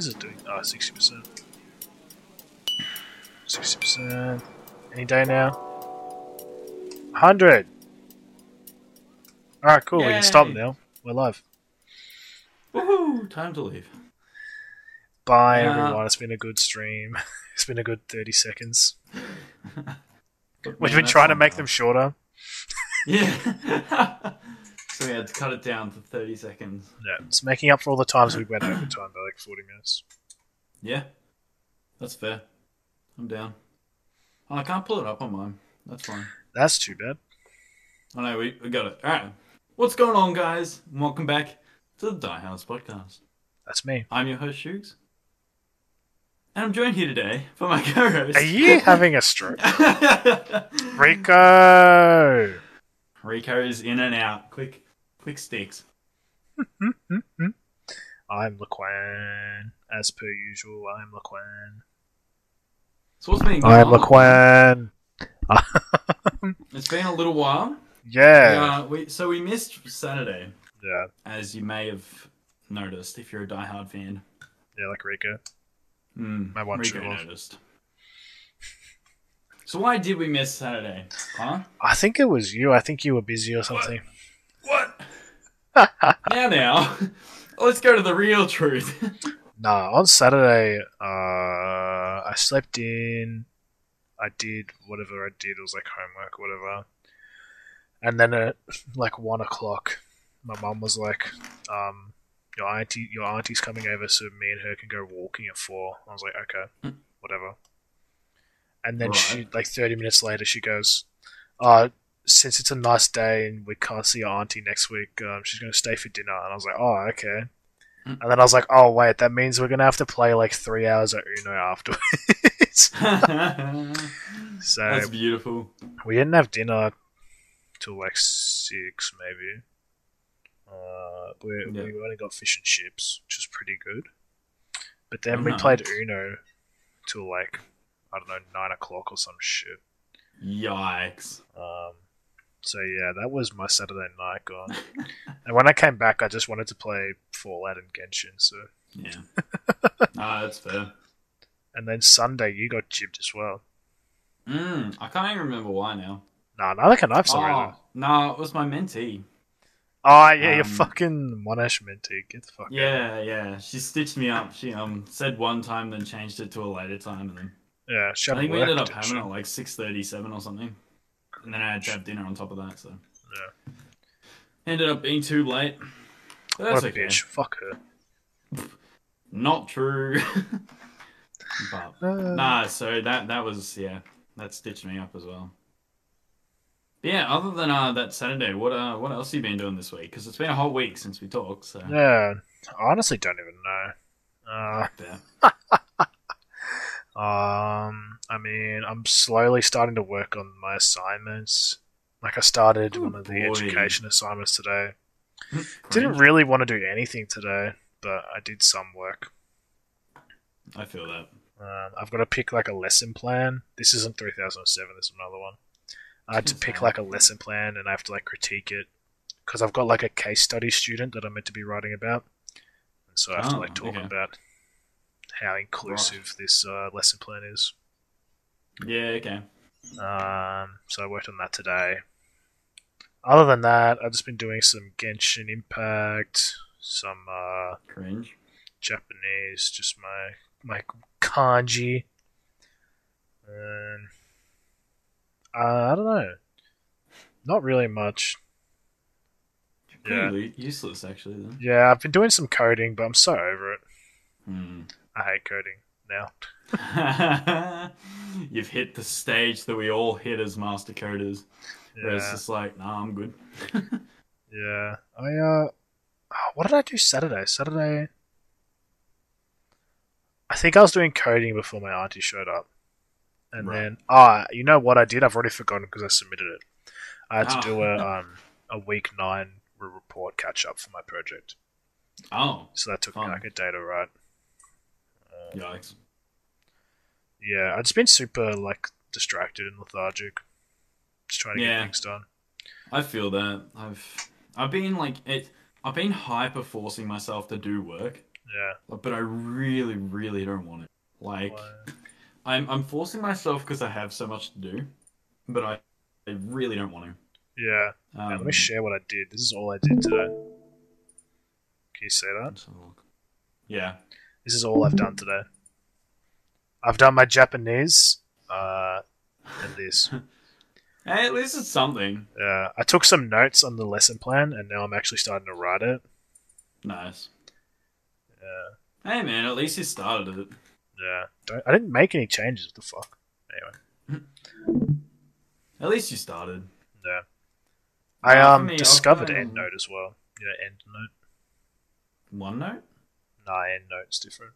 is it doing? Oh, 60%. 60%. Any day now. 100! Alright, cool. We can stop now. We're live. Woohoo! Time to leave. Bye, Yeah. everyone. It's been a good stream. It's been a good 30 seconds. We've been trying to make them shorter. Yeah. so we had to cut it down to 30 seconds. Yeah, it's making up for all the times we went over time by like 40 minutes. Yeah. That's fair. I'm down. Oh, I can't pull it up on mine. That's fine. That's too bad. Oh, I know, we, we got it. Alright. What's going on, guys? Welcome back to the DiHards podcast. That's me. I'm your host, Shoogs. And I'm joined here today by my co host. Are you having a stroke? Rico! Rico is in and out. Quick, quick sticks. I'm Laquan. As per usual, I'm Laquan. So what's been going I'm on? Laquan. It's been a little while. Yeah. Uh, we, so we missed Saturday, Yeah. as you may have noticed if you're a diehard fan. Yeah, like Rico. Mm, My one Rico show off. noticed. So why did we miss Saturday? Huh? I think it was you. I think you were busy or something. What? now, now, let's go to the real truth. Nah, on Saturday, uh, I slept in. I did whatever I did. It was like homework, whatever. And then at like one o'clock, my mum was like, um, "Your auntie, your auntie's coming over, so me and her can go walking at 4. I was like, "Okay, whatever." And then she, like thirty minutes later, she goes, "Uh, since it's a nice day and we can't see your auntie next week, um, she's going to stay for dinner." And I was like, "Oh, okay." Mm. And then I was like, "Oh, wait, that means we're going to have to play like three hours at Uno afterwards." so That's beautiful. we didn't have dinner till like six, maybe. Uh, we, Yeah. we only got fish and chips, which was pretty good. But then Oh, we nice. played Uno till like I don't know nine o'clock or some shit. Yikes. Um, so yeah, that was my Saturday night gone. and when I came back, I just wanted to play Fallout and Genshin. So, Yeah. ah, that's fair. and then Sunday you got jibbed as well. Mm, I can't even remember why now. Nah, neither can I for some. Oh, no, it was my mentee. Oh yeah, Um, fucking Monash Minty. Get the fuck out. Yeah, yeah. She stitched me up. She um said one time, then changed it to a later time, and then Yeah, I think we ended up having she? it like six thirty-seven or something, and then I had to have dinner on top of that. So Yeah. ended up being too late. But What that's a okay. bitch. Fuck her. Not true. but Uh, nah, so that that was yeah, that stitched me up as well. But yeah, other than uh, that Saturday, what uh, what else have you been doing this week? Because it's been a whole week since we talked. So Yeah, I honestly don't even know. Uh, yeah. um, I mean, I'm slowly starting to work on my assignments. Like I started Oh, one of the boy. education assignments today. Didn't really want to do anything today, but I did some work. I feel that. Um, I've got to pick like a lesson plan. This isn't 3007. This is another one. I had to pick like a lesson plan, and I have to like critique it because I've got like a case study student that I'm meant to be writing about, and so I have to Oh, like talk okay. about how inclusive this uh, lesson plan is. Yeah. Okay. Um, so I worked on that today. Other than that, I've just been doing some Genshin Impact, some uh, Cringe. Japanese, just my my kanji, and uh, I don't know, not really much. Pretty lu- useless, actually. Then. Yeah, I've been doing some coding, but I'm so over it. Hmm. I hate coding now. You've hit the stage that we all hit as master coders. Where it's just like, nah, I'm good. yeah. I uh, what did I do Saturday? Saturday. I think I was doing coding before my auntie showed up, and Right. then ah, you know what I did? I've already forgotten because I submitted it. I had to Oh. do a um a week nine report catch up for my project, Oh, so that took me like a day to write. Uh, yikes. Yeah, I've just been super like distracted and lethargic, just trying to Yeah. get things done. I feel that. I've I've been like it. I've been hyper forcing myself to do work, Yeah. but I really, really don't want it. Like, Why? I'm I'm forcing myself because I have so much to do, but I, I really don't want to. Yeah. Um, let me share what I did. This is all I did today. Can you see that? let's have a look. Yeah. This is all I've done today. I've done my Japanese, uh, and this. Hey, at least it's something. Yeah, I took some notes on the lesson plan, and now I'm actually starting to write it. Nice. Yeah, Hey, man, at least you started it. yeah. Don't, I didn't make any changes. What the fuck? Anyway, At least you started. yeah. I um me, discovered EndNote as well. You know, EndNote. OneNote? Nah, EndNote's different.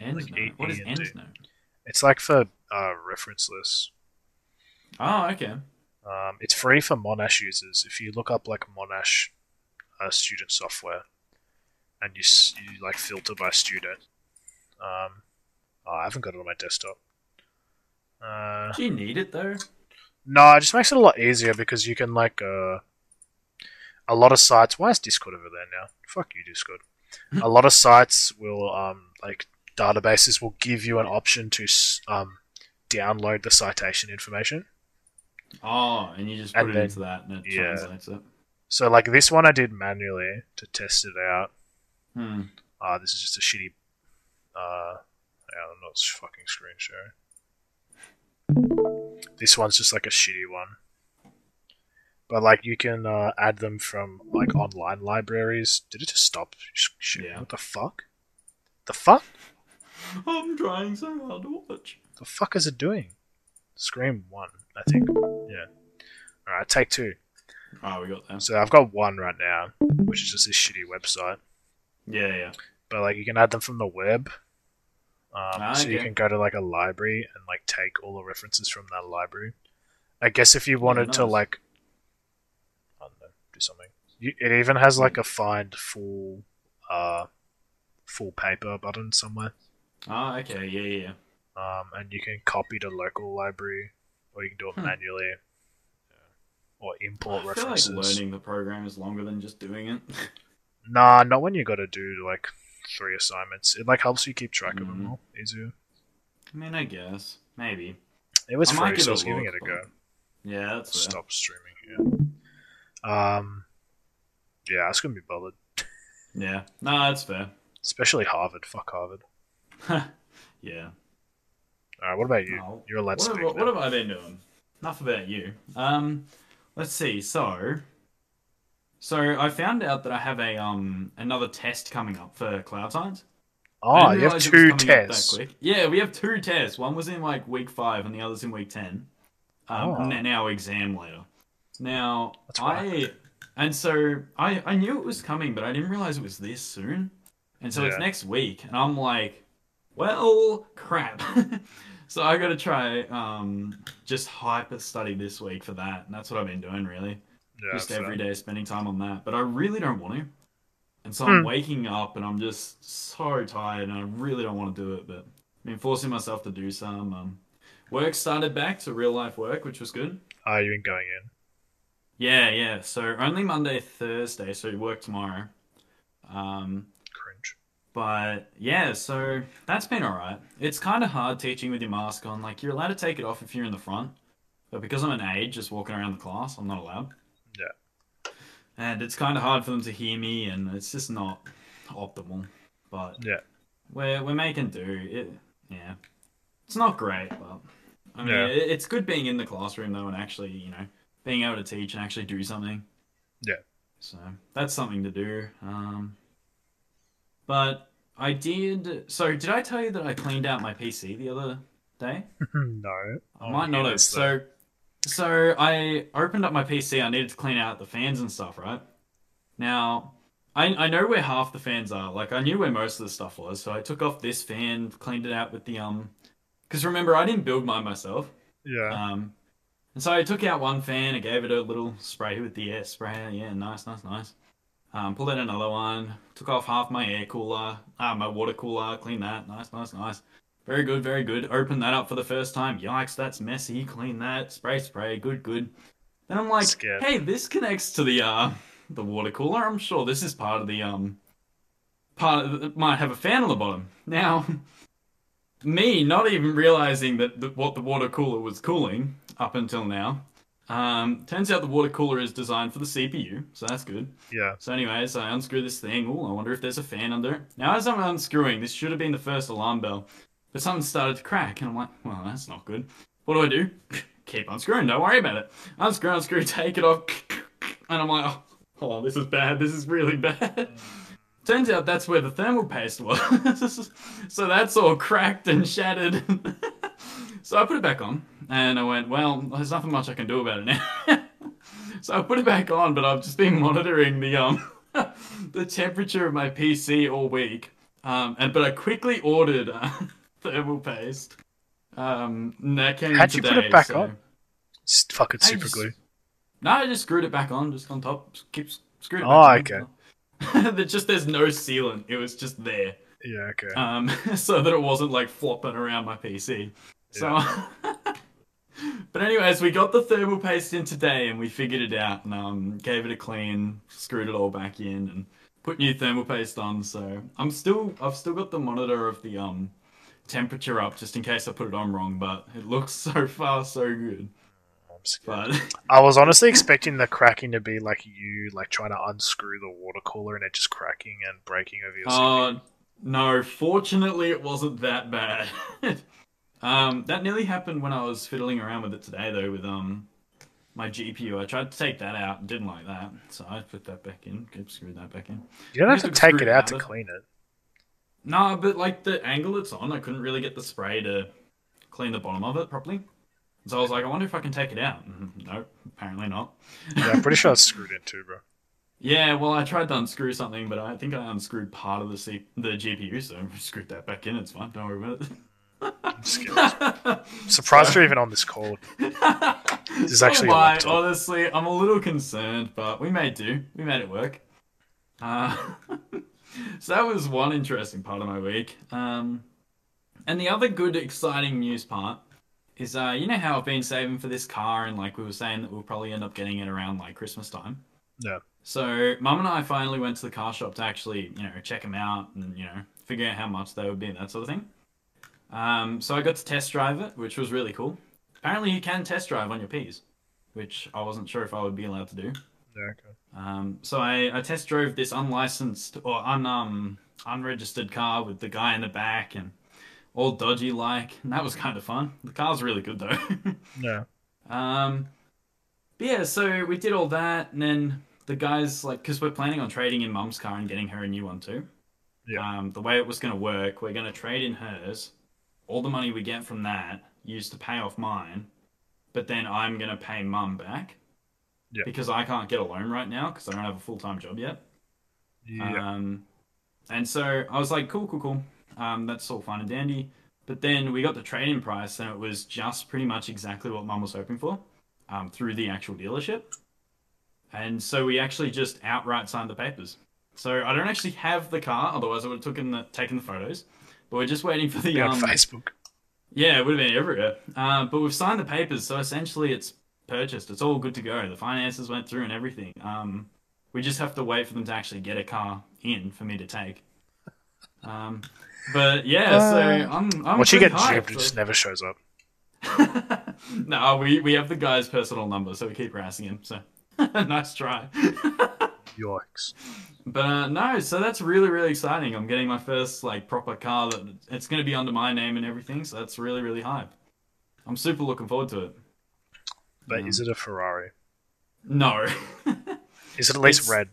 EndNote. Like E- what is E D. EndNote? It's like for uh, reference lists. Oh, okay. Um, it's free for Monash users. If you look up like Monash uh, student software, and you you like filter by student. Um, oh, I haven't got it on my desktop. Uh, Do you need it though? no, it just makes it a lot easier because you can like uh, a lot of sites. Why is Discord over there now? Fuck you, Discord. a lot of sites will um like databases will give you an option to um download the citation information. Oh, and you just put And it then- into that and it yeah. translates it. So like this one I did manually to test it out. Hmm. Ah, this is just a shitty. Uh, I'm not fucking screen sharing. This one's just like a shitty one. But like you can uh, add them from like online libraries. Did it just stop? Shit. Yeah. What the fuck? The fuck? I'm trying so hard to watch. The fuck is it doing? Scream one, I think. Yeah. All right, take two. Oh, we got that. So I've got one right now, which is just this shitty website. Yeah, yeah. but like you can add them from the web. Um, Ah, so you can go to like a library and like take all the references from that library. I guess if you wanted to nice. like, I don't know, do something. You, it even has like a find full, uh, full paper button somewhere, Oh, okay. Yeah, yeah. um, and you can copy to local library, or you can do it Hmm. manually, yeah. or import I feel like learning the program is longer than just doing it. Nah, not when you got to do like three assignments. It like helps you keep track of them Mhm. all easier. I mean, I guess maybe. It was I free, so I was giving it a go. Yeah, that's fair. Stop streaming. Yeah. Um. Yeah, I was gonna be bothered. Yeah, no, that's fair. Especially Harvard. Fuck Harvard. yeah. All right. What about you? Oh, You're allowed to what, speak. have, what have I been doing? Enough about you. Um, let's see. So, so I found out that I have a um another test coming up for cloud science. Oh, you have realise it was two coming up that tests. quick. Yeah, we have two tests. One was in like week five, and the other's in week ten. Um, Oh. and our exam later. Now That's I and so I I knew it was coming, but I didn't realize it was this soon. And so it's next week, and I'm like, well, crap. so I got to try um just hyper study this week for that, and that's what I've been doing really Yeah, just fair. every day spending time on that. But I really don't want to. And so I'm Hmm. waking up and I'm just so tired and I really don't want to do it. But I've been forcing myself to do some. Um, work started back to real life work, which was good. Are you in going in? Yeah, yeah. So only Monday, Thursday. So you work tomorrow. Um, Cringe. But yeah, so that's been alright. It's kind of hard teaching with your mask on. Like you're allowed to take it off if you're in the front, but because I'm an aide, just walking around the class, I'm not allowed. Yeah. And it's kind of hard for them to hear me, and it's just not optimal. But Yeah. we're we're making do. It yeah, it's not great, but I mean, Yeah. it, it's good being in the classroom though, and actually you know being able to teach and actually do something. Yeah. So that's something to do. Um, but I did. So did I tell you that I cleaned out my PC the other day? no. I might not have. So, so I opened up my PC. I needed to clean out the fans and stuff, right? Now, I I know where half the fans are. Like I knew where most of the stuff was, so I took off this fan, cleaned it out with the um. Because remember, I didn't build mine myself. yeah. Um, and so I took out one fan, I gave it a little spray with the air spray. Yeah, nice, nice, nice. Um, pulled out another one, took off half my air cooler, uh, my water cooler, cleaned that. Nice, nice, nice. Very good, very good. Opened that up for the first time. Yikes, that's messy. Clean that. Spray, spray. Good, good. Then I'm like, Scared. hey, this connects to the uh the water cooler. I'm sure this is part of the um part of it might have a fan on the bottom. Now, me not even realizing that the, what the water cooler was cooling up until now. Um, turns out the water cooler is designed for the CPU, so that's good. Yeah. So, anyways, I unscrew this thing. Oh, I wonder if there's a fan under it. Now, as I'm unscrewing, this should have been the first alarm bell, but something started to crack, and I'm like, well, that's not good. What do I do? Keep unscrewing. Don't worry about it. Unscrew, unscrew, take it off, and I'm like, oh, oh this is bad. This is really bad. Turns out that's where the thermal paste was. so that's all cracked and shattered. so I put it back on, and I went, well, there's nothing much I can do about it now. so I put it back on, but I've just been monitoring the um the temperature of my PC all week. Um, and but I quickly ordered uh, thermal paste. Um, and that came How'd you put it back so- on? It's fucking I super just- glue. No, I just screwed it back on, just on top. Keep screwed it Oh, okay. There's just there's no sealant. It was just there. Yeah, okay. um, so that it wasn't like flopping around my PC. Yeah. So, but anyways, we got the thermal paste in today, and we figured it out, and um, gave it a clean, screwed it all back in, and put new thermal paste on. So I'm still, I've still got the monitor of the um temperature up, just in case I put it on wrong. But it looks so far so good. But I was honestly expecting the cracking to be like you, like trying to unscrew the water cooler and it just cracking and breaking over your CPU. Uh, no, fortunately it wasn't that bad. um, that nearly happened when I was fiddling around with it today, though, with um my GPU. I tried to take that out and didn't like that, so I put that back in. Keep screwed that back in. You don't have to take it out out to clean it. No, but like the angle it's on, I couldn't really get the spray to clean the bottom of it properly. So I was like, I wonder if I can take it out. Mhm, Nope, apparently not. Yeah, I'm pretty sure it's screwed in too, bro. Yeah, well, I tried to unscrew something, but I think I unscrewed part of the C- the GPU, so I screwed that back in. It's fine. Don't worry about it. Surprised you're even on this call. This is actually oh my, honestly, I'm a little concerned, but we made do. We made it work. Uh, so that was one interesting part of my week. Um, and the other good, exciting news part is, uh, you know how I've been saving for this car, and like we were saying that we'll probably end up getting it around like Christmas time. Yeah. So Mum and I finally went to the car shop to actually, you know, check them out and you know figure out how much they would be and that sort of thing. Um, so I got to test drive it, which was really cool. Apparently, you can test drive on your P's, which I wasn't sure if I would be allowed to do. Yeah, okay. Um, so I, I test drove this unlicensed or un, um, unregistered car with the guy in the back and all dodgy like, and that was kind of fun. The car's really good though. Yeah. Um, but yeah, so we did all that, and then the guys like, because we're planning on trading in Mum's car and getting her a new one too. Yeah. Um, the way it was going to work, we're going to trade in hers. All the money we get from that used to pay off mine, but then I'm going to pay Mum back. Yeah. Because I can't get a loan right now because I don't have a full time job yet. Yeah. Um, and so I was like, cool, cool, cool. Um, that's all fine and dandy. But then we got the trade-in price, and it was just pretty much exactly what Mum was hoping for, um, through the actual dealership. And so we actually just outright signed the papers. So I don't actually have the car, otherwise I would have taken the taken the photos. But we're just waiting for the um, Facebook. yeah, it would have been everywhere. Uh, but we've signed the papers, so essentially it's purchased. It's all good to go. The finances went through and everything. Um, we just have to wait for them to actually get a car in for me to take. Um, but yeah, so I'm. I'm Once you get hyped, gypped, it just never shows up. no, we we have the guy's personal number, so we keep harassing him. So nice try. Yikes. But uh, no, so that's really really exciting. I'm getting my first like proper car that it's going to be under my name and everything. So that's really really hype. I'm super looking forward to it. But is it a Ferrari? No, Is it at least It's- red?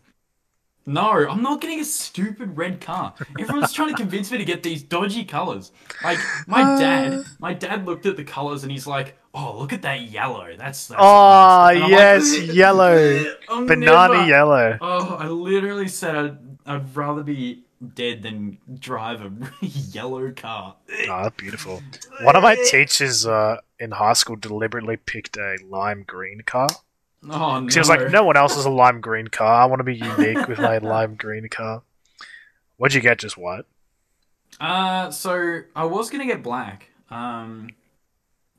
no, I'm not getting a stupid red car. Everyone's trying to convince me to get these dodgy colors. Like my Uh. dad, my dad looked at the colors and he's like, "Oh, look at that yellow. That's, that's Oh, nice." Yes, like, yellow. Banana never- yellow. Oh, I literally said I'd, I'd rather be dead than drive a yellow car. Oh, beautiful. One of my teachers uh, in high school deliberately picked a lime green car. Oh no! He was like, no one else has a lime green car. I want to be unique with my lime green car. What'd you get? Just white? Uh, so I was gonna get black. Um,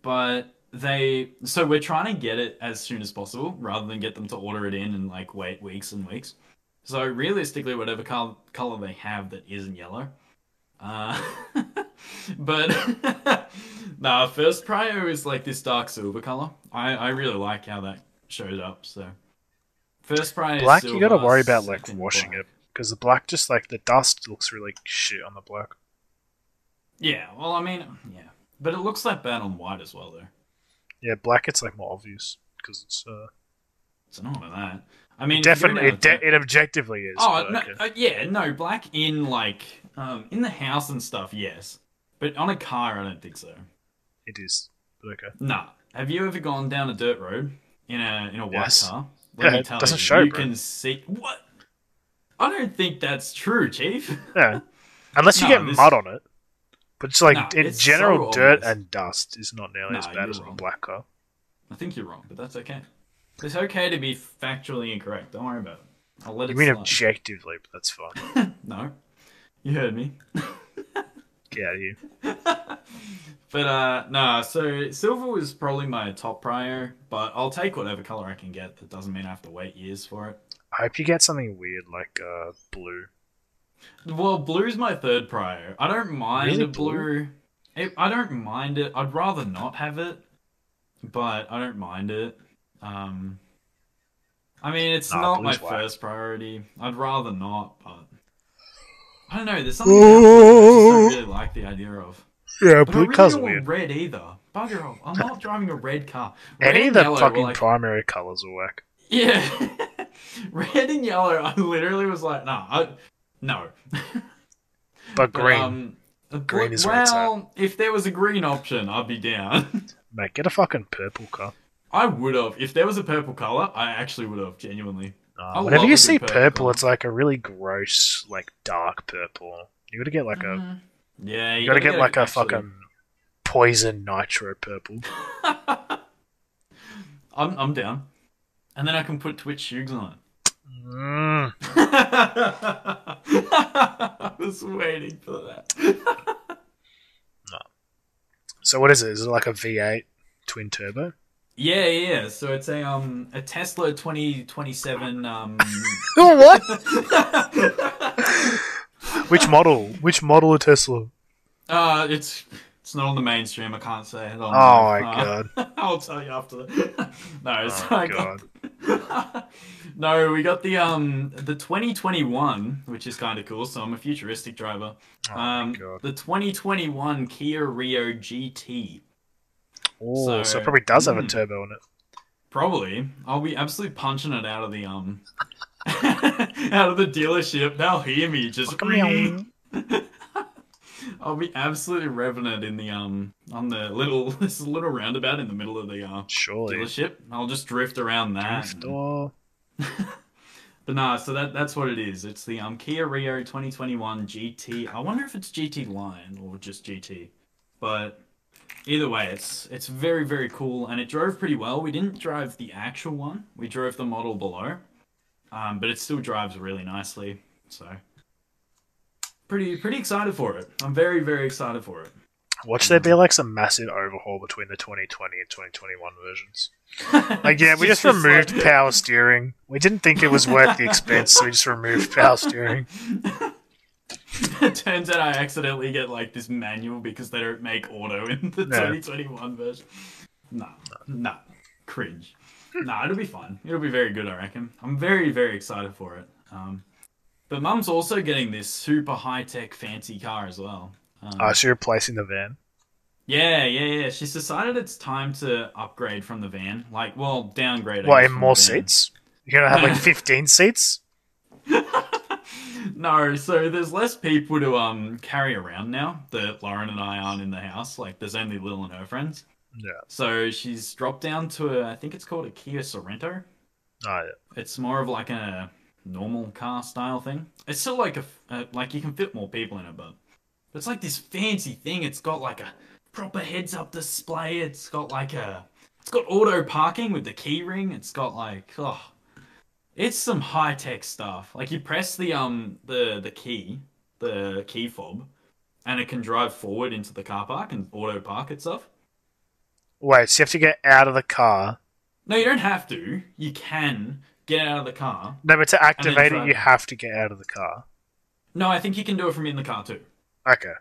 but they so we're trying to get it as soon as possible rather than get them to order it in and like wait weeks and weeks. So realistically, whatever col- color they have that isn't yellow. Uh, but nah, first prio is like this dark silver color. I, I really like how that shows up. So first prio is Black, you got to worry about like washing black. it because the black just like the dust looks really shit on the black. Yeah, well, I mean, yeah, but it looks like bad on white as well, though. Yeah, black it's like more obvious because it's uh, So not of that. I mean, you definitely it, de- it objectively is. Oh no, okay. uh, yeah, no, black in like um in the house and stuff, yes, but on a car, I don't think so. it is. But okay. Nah. Have you ever gone down a dirt road in a in a white Yes. car? Yeah, it doesn't show, you bro. can see what. I don't think that's true, Chief. Yeah, unless you No, get this- mud on it. But it's like No, in it's general, so dirt and dust is not nearly No, as bad as on a wrong. black car. I think you're wrong, but that's okay. It's okay to be factually incorrect. Don't worry about it. I'll let You it mean slide. objectively, but that's fine. no, you heard me. Get out of here. But uh no, so silver was probably my top prior, but I'll take whatever color I can get. That doesn't mean I have to wait years for it. I hope you get something weird like uh, blue. Well, blue's my third prior. I don't mind Really, a blue. It, I don't mind it. I'd rather not have it, but I don't mind it. Um, I mean, it's Nah, not my whack. first priority. I'd rather not, but I don't know. There's something I just don't really like the idea of. Yeah, But I blue really don't want weird. red either. Bugger off! I'm not driving a red car. Red Any of the fucking like- primary colors are work. Yeah. Red and yellow, I literally was like, nah, I, no. But But, green, um, Green is where it's well, if there was a green option, I'd be down. mate, get a fucking purple car. I would have. If there was a purple color, I actually would have, genuinely. Uh, I whenever you see purple purple, it's like a really gross, like dark purple. You gotta get like a, Yeah, you gotta get like a actually- fucking poison nitro purple. I'm, I'm down. And then I can put Twitch shoes on it. Mm. I was waiting for that. So what is it? Is it like a V8 twin turbo? Yeah, yeah. So it's a um a Tesla 2027 um what? Which model? Which model of Tesla? uh it's it's not on the mainstream. I can't say it. On Oh my uh, god! I'll tell you after. The... no, it's Oh I god! no, we got the um the 2021, which is kind of cool. So I'm a futuristic driver. Oh um, the 2021 Kia Rio GT. Oh, so, so- it probably does have a mm. turbo in it. Probably. I'll be absolutely punching it out of the um out of the dealership. They'll hear me just I'll be absolutely revving it in the um on the little this little roundabout in the middle of the uh, Surely. dealership. I'll just drift around that. Drift But nah, so that that's what it is. It's the um Kia Rio 2021 GT. I wonder if it's GT Line or just GT. But either way, it's it's very very cool and it drove pretty well. We didn't drive the actual one. We drove the model below. Um, but it still drives really nicely. So pretty pretty excited for it. I'm very very excited for it. Watch there be like some massive overhaul between the 2020 and 2021 versions. Like, yeah, we just removed like- power steering. We didn't think it was worth the expense, so we just removed power steering. it turns out I accidentally get like this manual because they don't make auto in the No. 2021 version. Nah, nah, cringe. nah, it'll be fun. It'll be very good, I reckon. I'm very, very excited for it. Um, but Mum's also getting this super high tech fancy car as well. Um, Uh, so you're replacing the van. yeah, yeah, yeah. She's decided it's time to upgrade from the van. Like, well, downgrade. I What, guess, in from more seats? You're gonna have like 15 seats? no, so there's less people to um carry around now that Lauren and I aren't in the house. Like, there's only Lil and her friends. Yeah. So she's dropped down to a, I think it's called a Kia Sorento. Oh, yeah. It's more of like a normal car style thing. It's still like a, uh, like you can fit more people in it, but it's like this fancy thing. It's got like a proper heads up display. It's got like a, it's got auto parking with the key ring. It's got like, oh, it's some high tech stuff. Like you press the um the the key, the key fob, and it can drive forward into the car park and auto park itself. Wait, so you have to get out of the car. No, you don't have to. You can get out of the car. No, but to activate it, you have to get out of the car. No, I think you can do it from in the car too. Okay.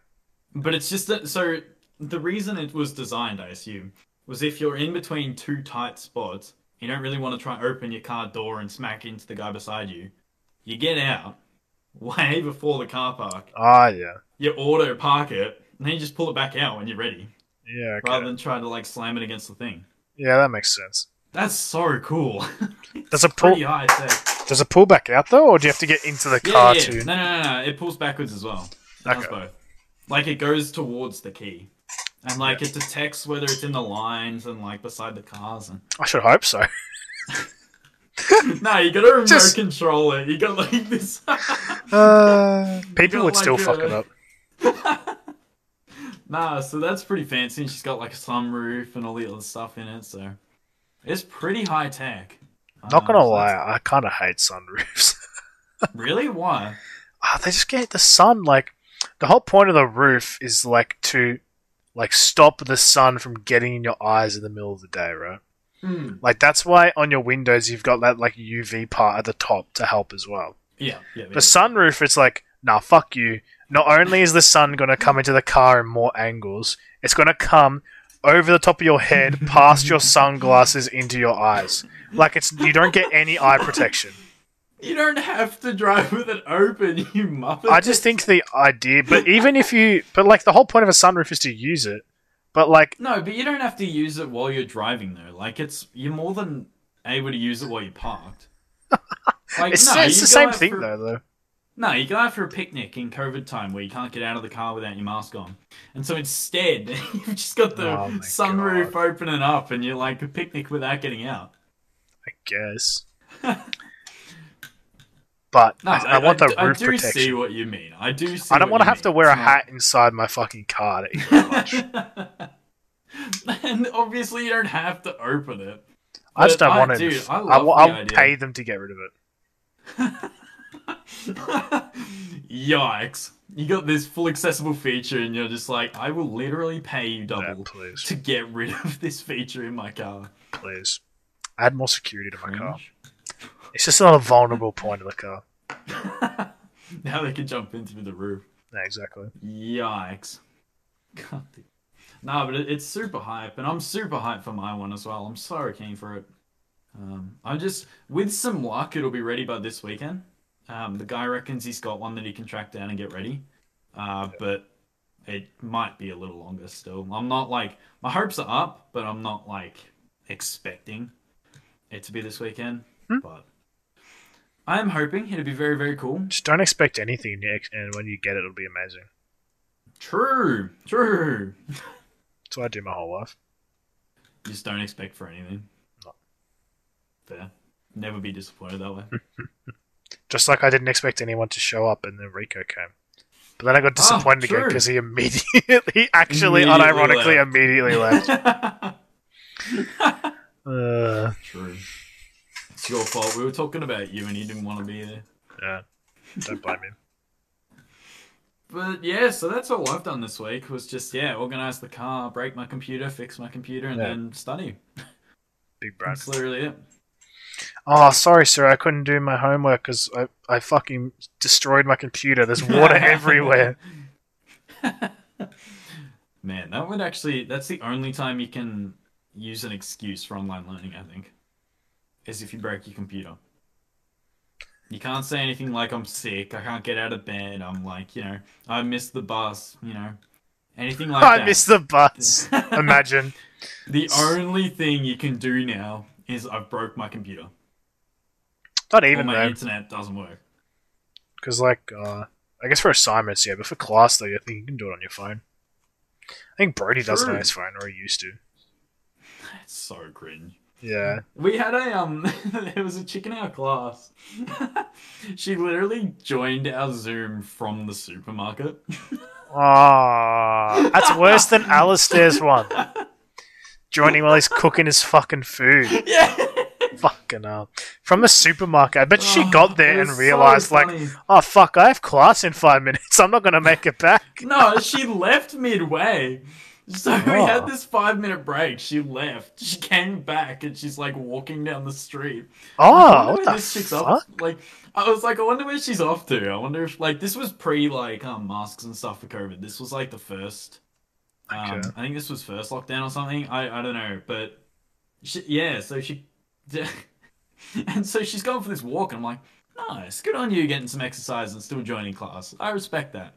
But it's just that. So the reason it was designed, I assume, was if you're in between two tight spots, you don't really want to try and open your car door and smack into the guy beside you. You get out way before the car park. Ah, yeah. You auto park it, and then you just pull it back out when you're ready, Yeah, okay. rather than try to like slam it against the thing. yeah, that makes sense. That's so cool. Does it pull? High tech. Does it pull back out though, or do you have to get into the Yeah, car yeah. too? No, no, no, no. It pulls backwards as well. It Okay. both. Like it goes towards the key, and like it detects whether it's in the lines and like beside the cars. And I should hope so. no, you gotta remote Just- control it. You got like this. Uh, people would still like fuck a- it up. nah, so that's pretty fancy. And she's got like a sunroof and all the other stuff in it. So it's pretty high tech. Not Uh, gonna so lie, I kind of hate sunroofs. Really? Why? Ah, they just get the sun. Like the whole point of the roof is like to like stop the sun from getting in your eyes in the middle of the day, right? Hmm. Like that's why on your windows you've got that like UV part at the top to help as well. Yeah, yeah. The sunroof, it's like, nah, fuck you. Not only is the sun gonna come into the car in more angles, it's gonna come over the top of your head, past your sunglasses into your eyes. Like it's you don't get any eye protection. You don't have to drive with it open, you muppet. I just think the idea, but even if you, but like the whole point of a sunroof is to use it. But like, No, but you don't have to use it while you're driving though. Like it's you're more than able to use it while you're parked. Like it's, no, it's you the same thing for- though, though. No, you go out for a picnic in COVID time where you can't get out of the car without your mask on. And so instead, you've just got the Oh sunroof God. opening up and you're like a picnic without getting out. I guess. But No, I, I want the I roof do protection. see what you mean. I do see I don't want to have to wear a hat inside my fucking car to eat lunch. and obviously you don't have to open it. I just don't I- want it. I I, will the I'll idea. pay them to get rid of it. Yikes. You got this full accessible feature and you're just like, I will literally pay you double please, to get rid of this feature in my car. please. Add more security to my car. It's just another vulnerable point of the car. now they can jump into the roof. Yeah, exactly. Yikes. God. No, but it's super hype, and I'm super hyped for my one as well. I'm so keen for it. Um, I'm just, with some luck, it'll be ready by this weekend. Um, the guy reckons he's got one that he can track down and get ready, uh, but it might be a little longer still. I'm not like, my hopes are up, but I'm not like expecting it to be this weekend. Hmm. But I'm hoping it'll be very, very cool. Just don't expect anything, Nick, and when you get it, it'll be amazing. True, true. That's what I do my whole life. You just don't expect for anything. No. Fair. Never be disappointed that way. Just like I didn't expect anyone to show up, and then Rico came. But then I got disappointed again because he immediately, he actually, Immediately unironically, left. immediately left. Uh, True. It's your fault. We were talking about you and you didn't want to be there. yeah, don't blame him. But yeah, so that's all I've done this week was just yeah, organize the car, break my computer, fix my computer, and Yeah. then study. Big Brad. That's literally it. Oh, sorry, sir. I couldn't do my homework because I, I fucking destroyed my computer. There's water everywhere. Man, that would actually that's the only time you can use an excuse for online learning, I think. Is if you break your computer. You can't say anything like I'm sick, I can't get out of bed, I'm like, you know, I missed the bus, you know. Anything like I that. I missed the bus. Imagine. the only thing you can do now is I've broke my computer. Not Or even my though, internet doesn't work. because like, uh, I guess for assignments, yeah, but for class though, I think you can do it on your phone. I think Brody does it on his phone, or he used to. It's so cringe. Yeah. We had a um there was a chick in our class. she literally joined our Zoom from the supermarket. Ah, that's worse than Alistair's one. Joining while he's cooking his fucking food. yeah. Fucking hell. From the supermarket. I bet she Oh, got there and was so realized, like, oh fuck, I have class in five minutes. I'm not gonna make it back. No, she left midway. So we had Oh. this five minute break. She left. She came back and she's like walking down the street. Oh, what the this chick's fuck? off. Like, I was like, I wonder where she's off to. I wonder if like this was pre like um masks and stuff for COVID. This was like the first. Um, Okay. I think this was first lockdown or something. I I don't know, but she, yeah. So she, and so she's going for this walk, and I'm like, nice, good on you, getting some exercise and still joining class. I respect that.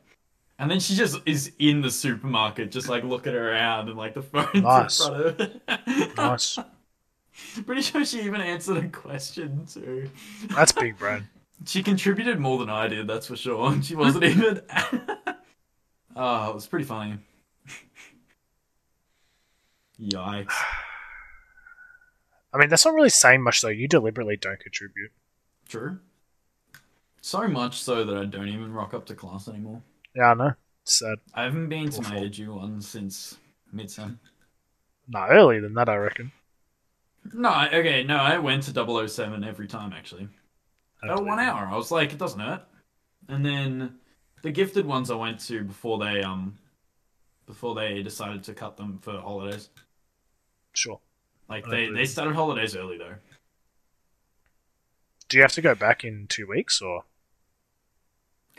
And then she just is in the supermarket, just like looking around and like the phone Nice. in front of her. Nice. Pretty sure she even answered a question too. That's big brain. She contributed more than I did, that's for sure. She wasn't even. oh, it was pretty funny. Yikes. I mean, that's not really saying much though. You deliberately don't contribute. True. So much so that I don't even rock up to class anymore. Yeah, I know. It's sad. I haven't been to my edu one since midsem. No, earlier than that, I reckon. No, okay, no, I went to 007 every time actually. I Oh, one hour. I was like, it doesn't hurt. And then the gifted ones I went to before they um before they decided to cut them for holidays. Sure. Like they they started holidays early though. Do you have to go back in two weeks, or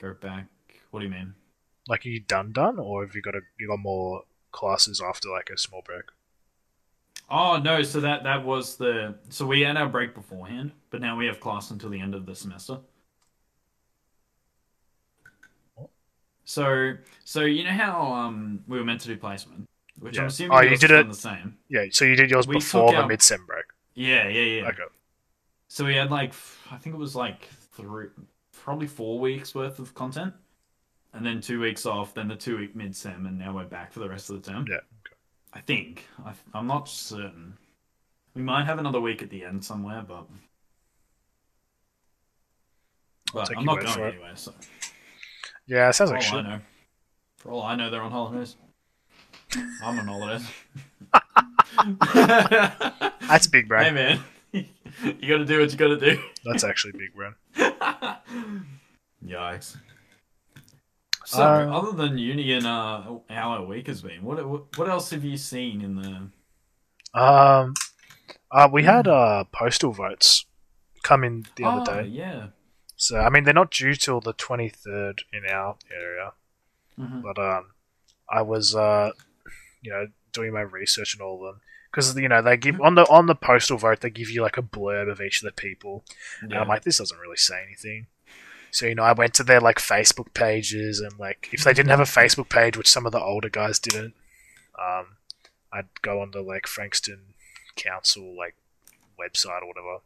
Go back. What do you mean? like are you done done, or have you got a you got more classes after like a small break? Oh no, so that that was the so we had our break beforehand, but now we have class until the end of the semester. So so you know how um we were meant to do placement, which I'm assuming Oh, you did it- the same. Yeah, so you did yours We before the out- mid sem break. Yeah, yeah, yeah. Okay. So we had like I think it was like three, probably four weeks worth of content, and then two weeks off, then the two week mid sem, and now we're back for the rest of the term. Yeah. I think I, I'm not certain. We might have another week at the end somewhere, but but I'm not going anywhere. So Yeah, it sounds for like all I shit. know, for all I know, they're on holidays. I'm on holidays. That's big brain. hey man, you got to do what you got to do. That's actually big brain. Yikes. So, Uh, other than uni and uh, how our week has been, what what what else have you seen in the? Um, uh, we had uh postal votes come in the other oh, day. yeah. So I mean, they're not due till the twenty third in our area, Mhm. but um, I was uh, you know, doing my research and all of them because you know they give on the on the postal vote they give you like a blurb of each of the people, and I'm like, this doesn't really say anything. So you know, I went to their like Facebook pages and like if they didn't have a Facebook page, which some of the older guys didn't, um, I'd go on the like Frankston Council like website or whatever,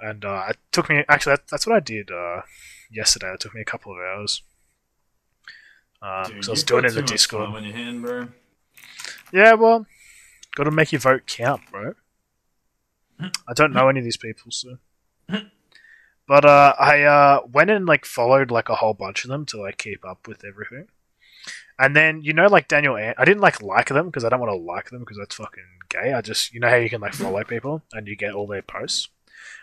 and uh, it took me actually that, that's what I did uh, yesterday. It took me a couple of hours. Um, Dude, 'cause I was doing it in the Discord. on your hand, bro. Yeah, well, got to make your vote count, bro. I don't know any of these people, so. But uh, I uh, went and like followed like a whole bunch of them to like keep up with everything, and then you know like Daniel, An- I didn't like like them because I don't want to like them because that's fucking gay. I just you know how you can like follow people and you get all their posts.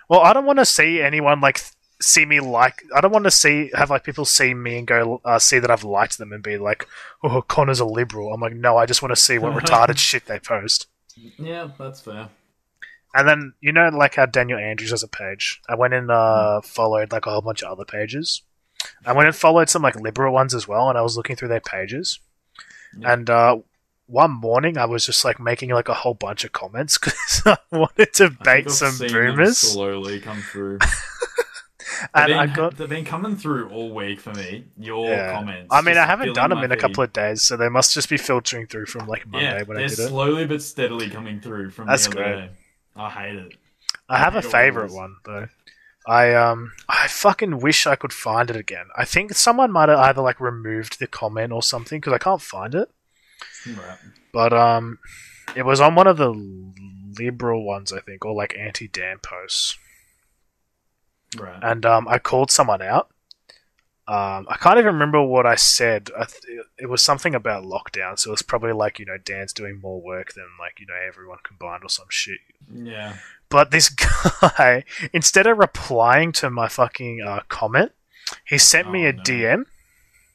Well, I don't want to see anyone like see me like. I don't want to see have like people see me and go uh, see that I've liked them and be like, oh, Connor's a liberal. I'm like, no, I just want to see what retarded shit they post. Yeah, that's fair. And then you know, like how Daniel Andrews has a page. I went and uh, followed like a whole bunch of other pages. I went and followed some like liberal ones as well, and I was looking through their pages. Yeah. And uh, one morning, I was just like making like a whole bunch of comments because I wanted to bait some boomers. slowly come through. And I been, got they've been coming through all week for me. Your Yeah. comments. I mean, I haven't done them in a couple of days, so they must just be filtering through from like Monday Yeah, when I they're did it. slowly but steadily coming through from That's the other great. day. I hate it. I have a favorite one though. I um I fucking wish I could find it again. I think someone might have either like removed the comment or something because I can't find it. Right. But um, it was on one of the liberal ones, I think, or like anti-Dan posts, Right. and um, I called someone out. Um, I can't even remember what I said. I th- it was something about lockdown, so it's probably like you know Dan's doing more work than like you know everyone combined or some shit. yeah. But this guy, instead of replying to my fucking uh, comment, he sent me Oh, a no. DM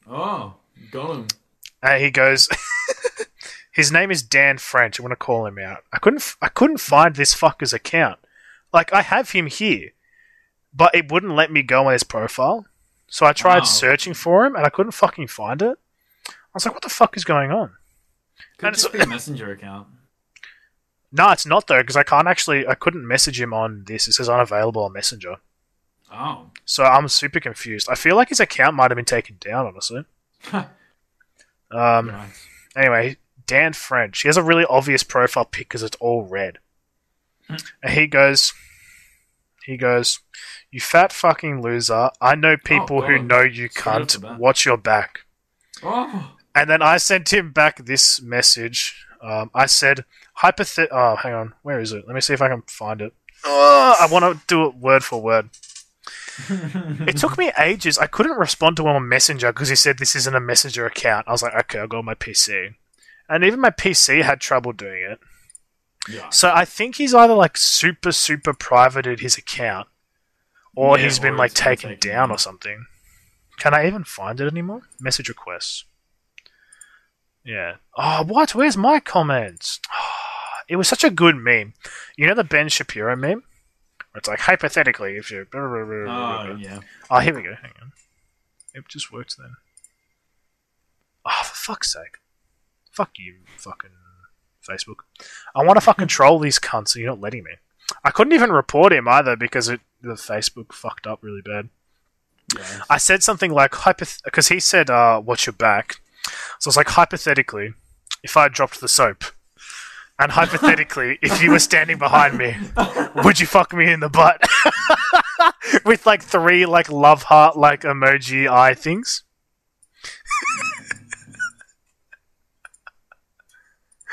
Oh, got him. and he goes, His name is Dan French. I'm gonna call him out. I couldn't. f- I couldn't find this fucker's account. Like I have him here, but it wouldn't let me go on his profile. So I tried Wow. searching for him, and I couldn't fucking find it. I was like, "What the fuck is going on?" Could And just it's- be a messenger account. No, it's not though, because I can't actually. I couldn't message him on this. It says unavailable on Messenger. Oh. So I'm super confused. I feel like his account might have been taken down, honestly. Um. Right. Anyway, Dan French. He has a really obvious profile pic because it's all red. And he goes, he goes, "You fat fucking loser! I know people who know you Straight off the cunt. Watch your back." Oh. And then I sent him back this message. Um, I said, "Hypothet." Oh, hang on. Where is it? Let me see if I can find it. Oh, I want to do it word for word. It took me ages. I couldn't respond to him on Messenger because he said this isn't a Messenger account. I was like, okay, I'll go on my PC. And even my PC had trouble doing it. Yeah. So I think he's either like super, super privated his account or Yeah, he's been or like taken taken down or something. Can I even find it anymore? Message requests. Yeah. Oh, what? Where's my comments? It was such a good meme. You know the Ben Shapiro meme? Where it's like, hypothetically, if you. Oh, yeah. Oh, here we go. Hang on. It just works then. Oh, for fuck's sake. Fuck you, fucking Facebook. I want to fucking troll these cunts and you're not letting me. I couldn't even report him either because it the Facebook fucked up really bad. Yeah. I said something like hypoth because he said, uh, "Watch your back." So I was like, hypothetically, if I dropped the soap, and hypothetically, if you were standing behind me, would you fuck me in the butt? With like three like love heart like emoji eye things.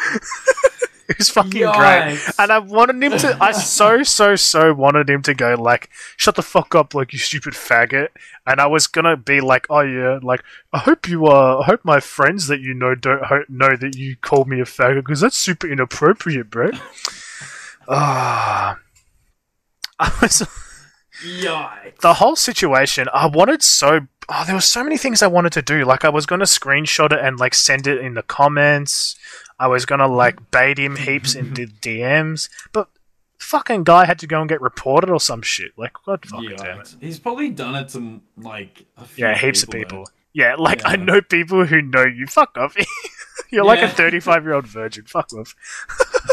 it was fucking great. And I wanted him to. I so so so wanted him to go like, "Shut the fuck up, like you stupid faggot." And I was gonna be like, "Oh yeah, like I hope you uh, I hope my friends that you know don't ho- know that you called me a faggot because that's super inappropriate, bro." Ah, I was Yikes. the whole situation. I wanted so. Oh, there were so many things I wanted to do. Like I was gonna screenshot it and like send it in the comments. I was gonna like bait him heaps in the DMs, but fucking guy had to go and get reported or some shit. Like, god fucking damn it. He's probably done it to like a few Yeah, heaps of though. people. Yeah, like I know people who know you. Fuck off. You're like a 35 year old virgin. Fuck off.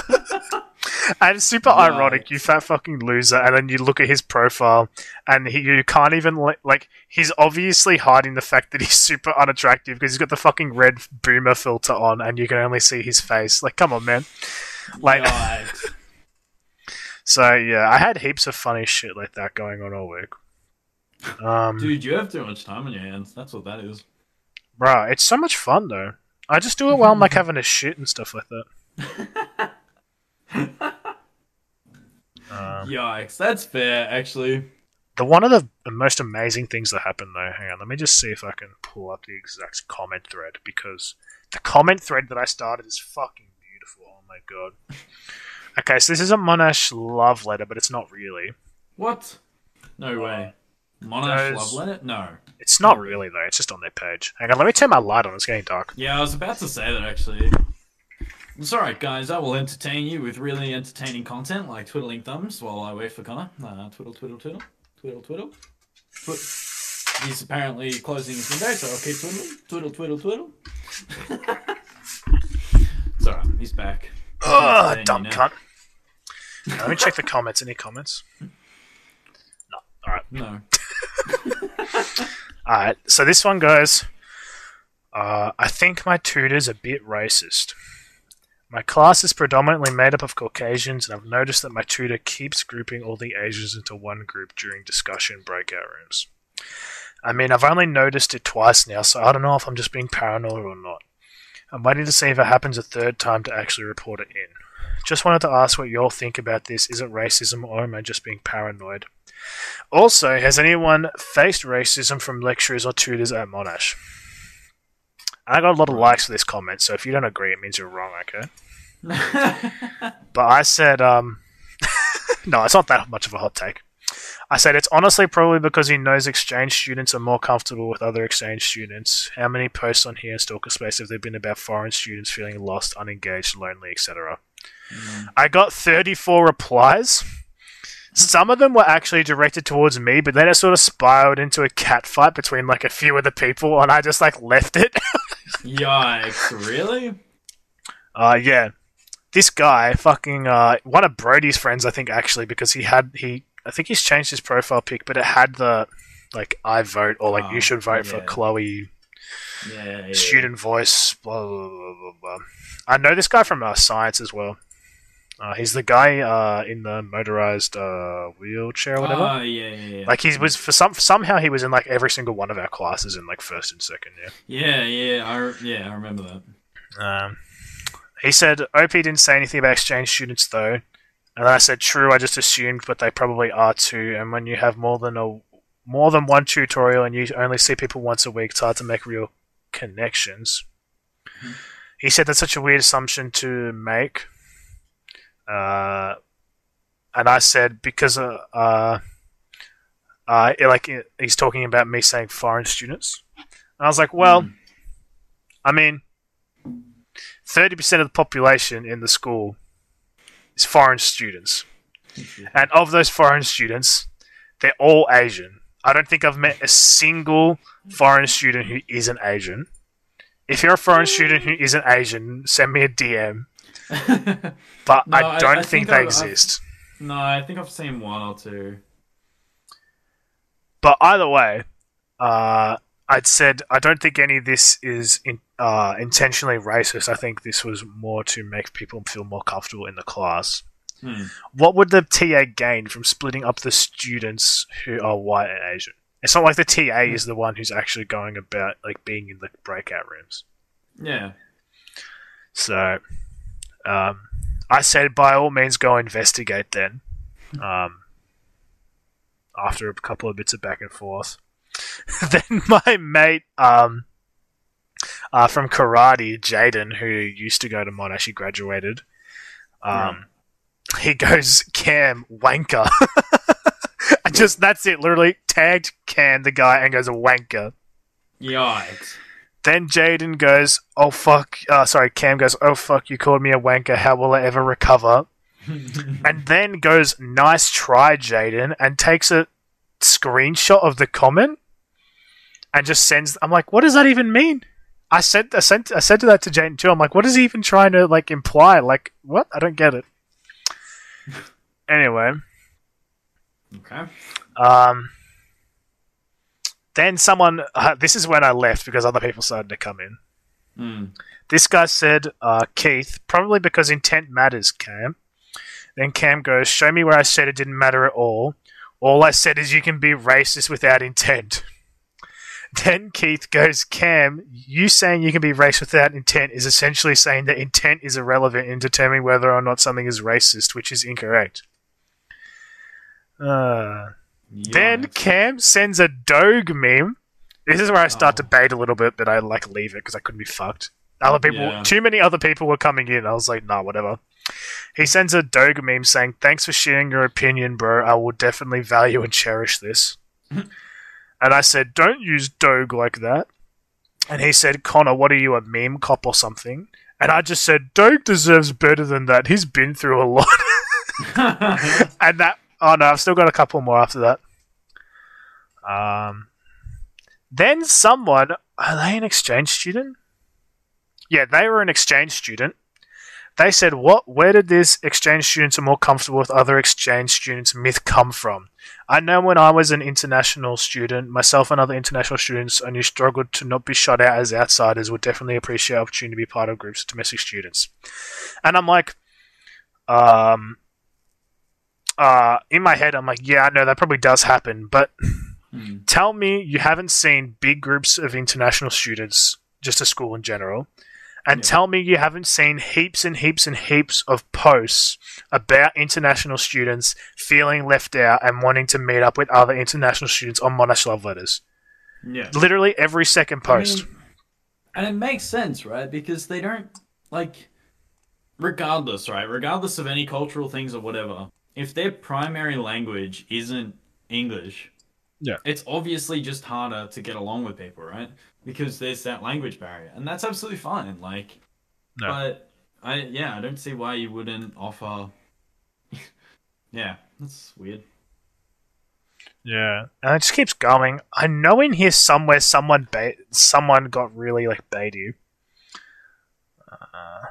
and it's super ironic, you fat fucking loser. And then you look at his profile, and he, you can't even li- like. He's obviously hiding the fact that he's super unattractive because he's got the fucking red boomer filter on, and you can only see his face. Like, come on, man. Like, so yeah, I had heaps of funny shit like that going on all week. Um, Dude, you have too much time on your hands. That's what that is. Bruh, it's so much fun though. I just do it while I'm like having a shit and stuff like that. Um, Yikes. That's fair, actually. the one of the most amazing things that happened though, hang on, let me just see if I can pull up the exact comment thread because the comment thread that I started is fucking beautiful. Oh my god. Okay, so this is a Monash love letter, but it's not really. What? No way. Monash Those- love letter? No. It's not really though. It's just on their page. Hang on, let me turn my light on. It's getting dark. Yeah, I was about to say that actually. It's alright, guys. I will entertain you with really entertaining content like twiddling thumbs while I wait for Connor. Uh, twiddle, twiddle, twiddle. Twiddle, twiddle. Twi- He's apparently closing his window, so I'll keep twiddling. Twiddle, twiddle, twiddle. it's alright. He's back. Entertain dumb you now. cunt. Let me check the comments. Any comments? No. Alright. No. Alright, so this one goes uh, I think my tutor's a bit racist. My class is predominantly made up of Caucasians, and I've noticed that my tutor keeps grouping all the Asians into one group during discussion breakout rooms. I mean, I've only noticed it twice now, so I don't know if I'm just being paranoid or not. I'm waiting to see if it happens a third time to actually report it in. Just wanted to ask what you all think about this. Is it racism, or am I just being paranoid? Also, has anyone faced racism from lecturers or tutors at Monash? I got a lot of likes for this comment, so if you don't agree, it means you're wrong, okay? But I said, um, no, it's not that much of a hot take. I said it's honestly probably because he knows exchange students are more comfortable with other exchange students. How many posts on here in Stalker Space have there been about foreign students feeling lost, unengaged, lonely, etc.? I got 34 replies. Some of them were actually directed towards me, but then it sort of spiraled into a cat fight between like a few of the people, and I just like left it. Yikes! Really? Uh, yeah. This guy, fucking, uh, one of Brody's friends, I think, actually, because he had, he, I think he's changed his profile pic, but it had the, like, I vote, or like, Oh, you should vote for. Chloe, Yeah. yeah. student voice, blah, blah, blah, blah, blah. I know this guy from uh, science as well. Uh, he's the guy uh, in the motorized uh, wheelchair or whatever. Oh yeah, yeah, yeah. like he was for some somehow he was in like every single one of our classes in like first and second year. Yeah, yeah. I re- yeah, I remember that. Um, he said OP didn't say anything about exchange students though, and then I said true. I just assumed, but they probably are too. And when you have more than a more than one tutorial and you only see people once a week, it's hard to make real connections. He said that's such a weird assumption to make. Uh, and I said because uh, uh, uh, like he's talking about me saying foreign students, and I was like, well, Hmm. I mean, thirty percent of the population in the school is foreign students, and of those foreign students, they're all Asian. I don't think I've met a single foreign student who isn't Asian. If you're a foreign student who isn't Asian, send me a DM. But No, I I- don't I think, think they I've- I've- exist. no, I think I've seen one or two. But either way, uh, I'd said I don't think any of this is in, uh, intentionally racist. I think this was more to make people feel more comfortable in the class. Hmm. What would the TA gain from splitting up the students who are white and Asian? It's not like the TA is the one who's actually going about like being in the breakout rooms. Yeah. So, um, I said by all means go investigate then. Um, after a couple of bits of back and forth, then my mate um, uh, from karate, Jaden, who used to go to Monash, he graduated. Um, He goes Cam wanker. Just that's it. Literally tagged Cam the guy and goes a wanker. Yikes. Then Jaden goes, "Oh fuck!" Uh, sorry, Cam goes, "Oh fuck! You called me a wanker. How will I ever recover?" and then goes, "Nice try, Jaden," and takes a screenshot of the comment and just sends. I'm like, "What does that even mean?" I sent, I sent, I said to that to Jaden too. I'm like, "What is he even trying to like imply? Like, what? I don't get it." anyway, okay. um, then someone. Uh, this is when I left because other people started to come in. Hmm. This guy said, uh, Keith, probably because intent matters, Cam. Then Cam goes, Show me where I said it didn't matter at all. All I said is you can be racist without intent. Then Keith goes, Cam, you saying you can be racist without intent is essentially saying that intent is irrelevant in determining whether or not something is racist, which is incorrect. Uh, then Cam sends a dog meme. This is where I start Oh. to bait a little bit, but I like leave it because I couldn't be fucked. Other people, Yeah. too many other people were coming in. I was like, nah, whatever. He sends a dog meme saying, "Thanks for sharing your opinion, bro. I will definitely value and cherish this." and I said, "Don't use dog like that." And he said, "Connor, what are you, a meme cop or something?" And I just said, "Dog deserves better than that. He's been through a lot." and that oh no, I've still got a couple more after that. Um, then someone are they an exchange student? Yeah, they were an exchange student. They said, "What? Where did this exchange students are more comfortable with other exchange students myth come from?" I know when I was an international student, myself and other international students, and you struggled to not be shut out as outsiders, would definitely appreciate opportunity to be part of groups of domestic students. And I'm like, um, uh, in my head, I'm like, yeah, I know that probably does happen, but Hmm. tell me you haven't seen big groups of international students, just a school in general, and Yeah. tell me you haven't seen heaps and heaps and heaps of posts about international students feeling left out and wanting to meet up with other international students on Monash Love Letters. Yeah. Literally every second post. I mean, and it makes sense, right? Because they don't like, regardless, right? Regardless of any cultural things or whatever, if their primary language isn't English, Yeah. it's obviously just harder to get along with people, right? Because there's that language barrier, and that's absolutely fine. Like, No. but I yeah, I don't see why you wouldn't offer. yeah, that's weird. Yeah, and it just keeps going. I know in here somewhere someone bait, someone got really like bait you. Uh,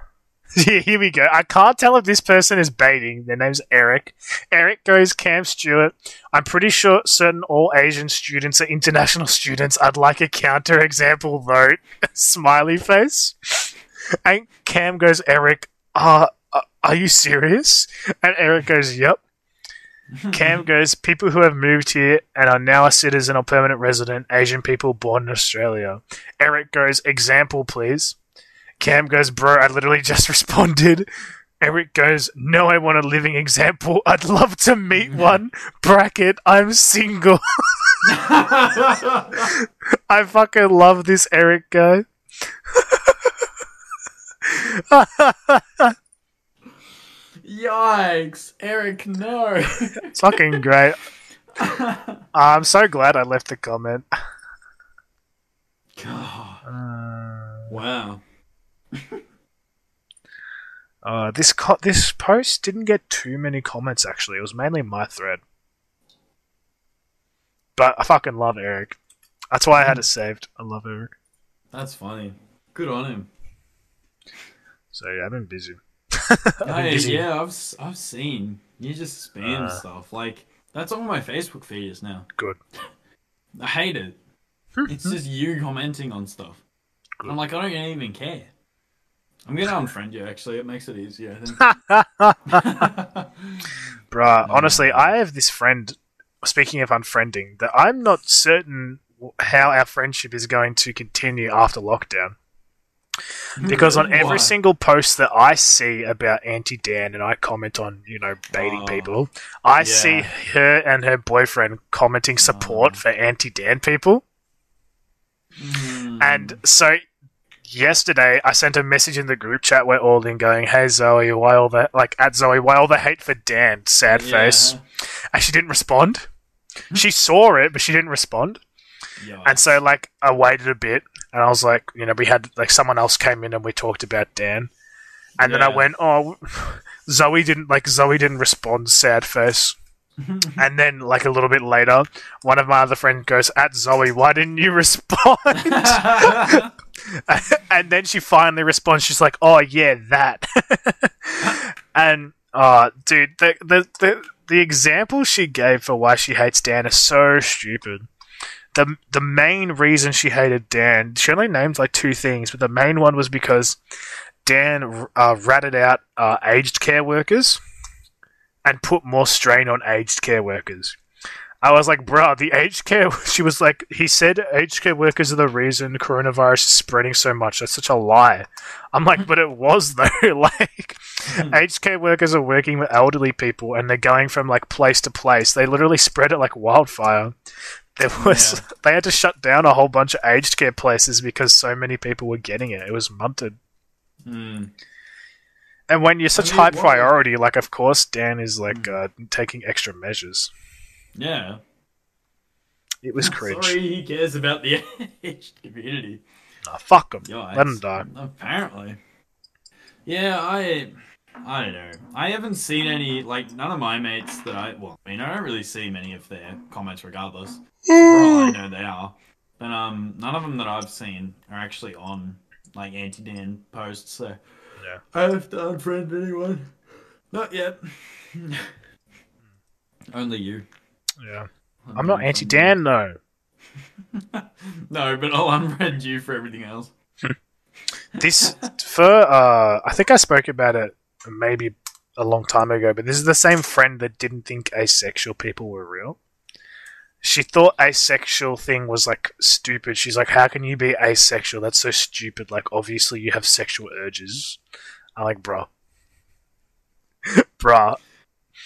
here we go. I can't tell if this person is baiting. Their name's Eric. Eric goes Cam Stewart. I'm pretty sure certain all Asian students are international students. I'd like a counter example vote. Smiley face. And Cam goes Eric. Uh, uh, are you serious? And Eric goes, Yep. Cam goes, people who have moved here and are now a citizen or permanent resident, Asian people born in Australia. Eric goes, example, please. Cam goes, bro, I literally just responded. Eric goes, no, I want a living example. I'd love to meet one. Bracket, I'm single. I fucking love this Eric guy. Yikes, Eric, no. It's fucking great. I'm so glad I left the comment. God, Uh, wow. Uh, this co- this post didn't get too many comments. Actually, it was mainly my thread. But I fucking love Eric. That's why I had it saved. I love Eric. That's funny. Good on him. So yeah, I've been busy. I've been Hey, busy. yeah, I've I've seen you just spam Uh. stuff like that's all my Facebook feed is now. Good. I hate it. It's just you commenting on stuff. Good. I'm like, I don't even care. I'm gonna unfriend you. Actually, it makes it easier. Bruh, honestly, I have this friend. Speaking of unfriending, that I'm not certain how our friendship is going to continue after lockdown. Because on every Why? single post that I see about anti Dan and I comment on, you know, baiting Oh. people, I Yeah. see her and her boyfriend commenting support Oh. for anti Dan people. Hmm. And so yesterday I sent a message in the group chat we're all in going, Hey Zoe, why all the like at Zoe, why all the hate for Dan? Sad Yeah. face. And she didn't respond. She saw it, but she didn't respond. Yeah. And so like I waited a bit and I was like, you know, we had like someone else came in and we talked about Dan. And then I Yeah. went, Oh Zoe didn't like Zoe didn't respond, sad face. and then like a little bit later, one of my other friends goes, At Zoe, why didn't you respond? and then she finally responds. She's like, "Oh yeah, that." and uh, dude, the, the the the example she gave for why she hates Dan is so stupid. the The main reason she hated Dan, she only named like two things, but the main one was because Dan uh, ratted out uh, aged care workers and put more strain on aged care workers. I was like, bruh, the aged care. She was like, he said aged care workers are the reason coronavirus is spreading so much. That's such a lie. I'm like, but it was though. like, aged care workers are working with elderly people and they're going from like place to place. They literally spread it like wildfire. There was, Yeah. they had to shut down a whole bunch of aged care places because so many people were getting it. It was munted. Hmm. And when you're such mean, high priority, like of course Dan is like Hmm. uh, taking extra measures. Yeah. It was cringe. Sorry, he cares about the aged community. Nah, fuck him. Yikes. Let him die. Apparently. Yeah, I I don't know. I haven't seen any like none of my mates that I well, I mean I don't really see many of their comments regardless. For all I know they are. But um none of them that I've seen are actually on like anti Dan posts, so Yeah. I have to unfriend anyone. Not yet. Only you. Yeah. I'm not anti Dan though. no, but I'll unfriend you for everything else. This for uh I think I spoke about it maybe a long time ago, but this is the same friend that didn't think asexual people were real. She thought asexual thing was like stupid. She's like, How can you be asexual? That's so stupid. Like obviously you have sexual urges. I'm like, bruh. bruh.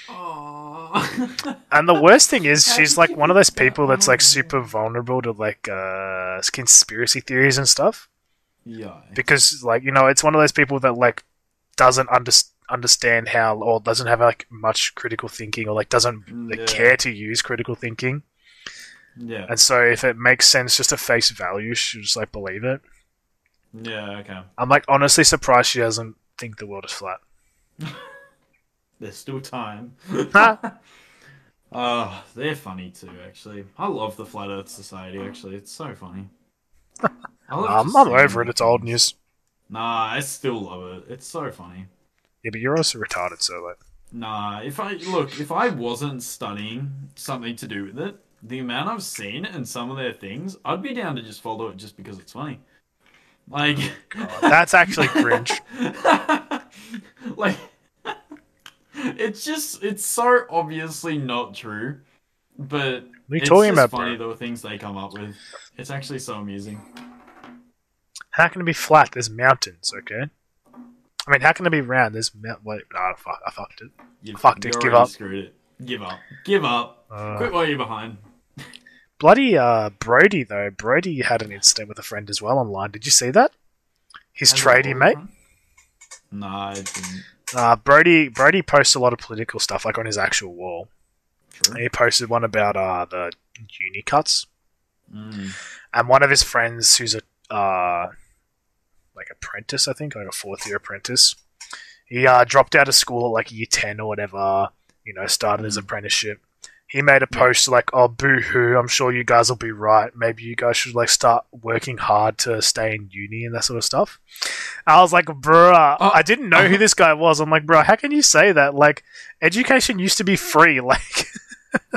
Aww. And the worst thing is, she's like one of those people that's like super vulnerable to like uh, conspiracy theories and stuff. yeah. Because like you know, it's one of those people that like doesn't under- understand how or doesn't have like much critical thinking or like doesn't like, Yeah. care to use critical thinking. Yeah. And so if it makes sense just to face value, she'll just like believe it. Yeah. Okay. I'm like honestly surprised she doesn't think the world is flat. There's still time. Oh, they're funny too. Actually, I love the Flat Earth Society. Actually, it's so funny. I love just I'm seeing over it. It's old news. Nah, I still love it. It's so funny. Yeah, but you're also retarded, so like. Nah, if I look, if I wasn't studying something to do with it, the amount I've seen and some of their things, I'd be down to just follow it just because it's funny. Like, oh, That's actually cringe. like, it's just, it's so obviously not true, but you it's talking just about, funny bro? the things they come up with. It's actually so amusing. How can it be flat? There's mountains, okay? I mean, how can it be round? There's mount. Wait, nah, fuck, I fucked it. You, Fucked it, give up. Screwed it. Give up. Give up. Uh, Quit while you're behind. bloody uh, Brody though. Brody had an incident with a friend as well online. Did you see that? His Has tradie mate. Nah, I didn't. Uh, Brody Brody posts a lot of political stuff like on his actual wall. True. He posted one about uh, the uni cuts, Mm. and one of his friends who's a uh, like apprentice, I think, like a fourth year apprentice. He uh, dropped out of school at like year ten or whatever. You know, started his Mm. apprenticeship. He made a post like, "Oh, boo hoo! I'm sure you guys will be right. Maybe you guys should like start working hard to stay in uni and that sort of stuff." I was like, "Bruh, Oh, I didn't know who uh-huh. this guy was." I'm like, "Bruh, how can you say that? Like, education used to be free. Like,